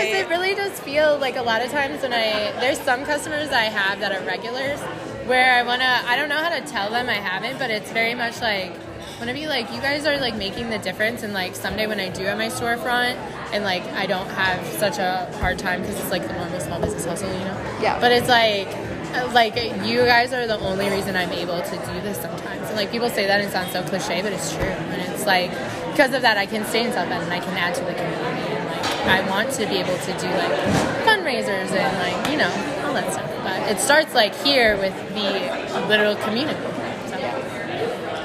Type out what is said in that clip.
because it really does feel like a lot of times when I there's some customers I have that are regulars where I wanna I don't know how to tell them I haven't, but it's very much like wanna be like you guys are like making the difference and like someday when I do have my storefront and like I don't have such a hard time because it's like the normal small business hustle, you know. Yeah. But it's like uh, like you guys are the only reason I'm able to do this sometimes. And like people say that and it sounds so cliche, but it's true. And it's like because of that I can stay in South Bend and I can add to the community and like I want to be able to do like fundraisers and like, you know, all that stuff. But it starts like here with the literal community.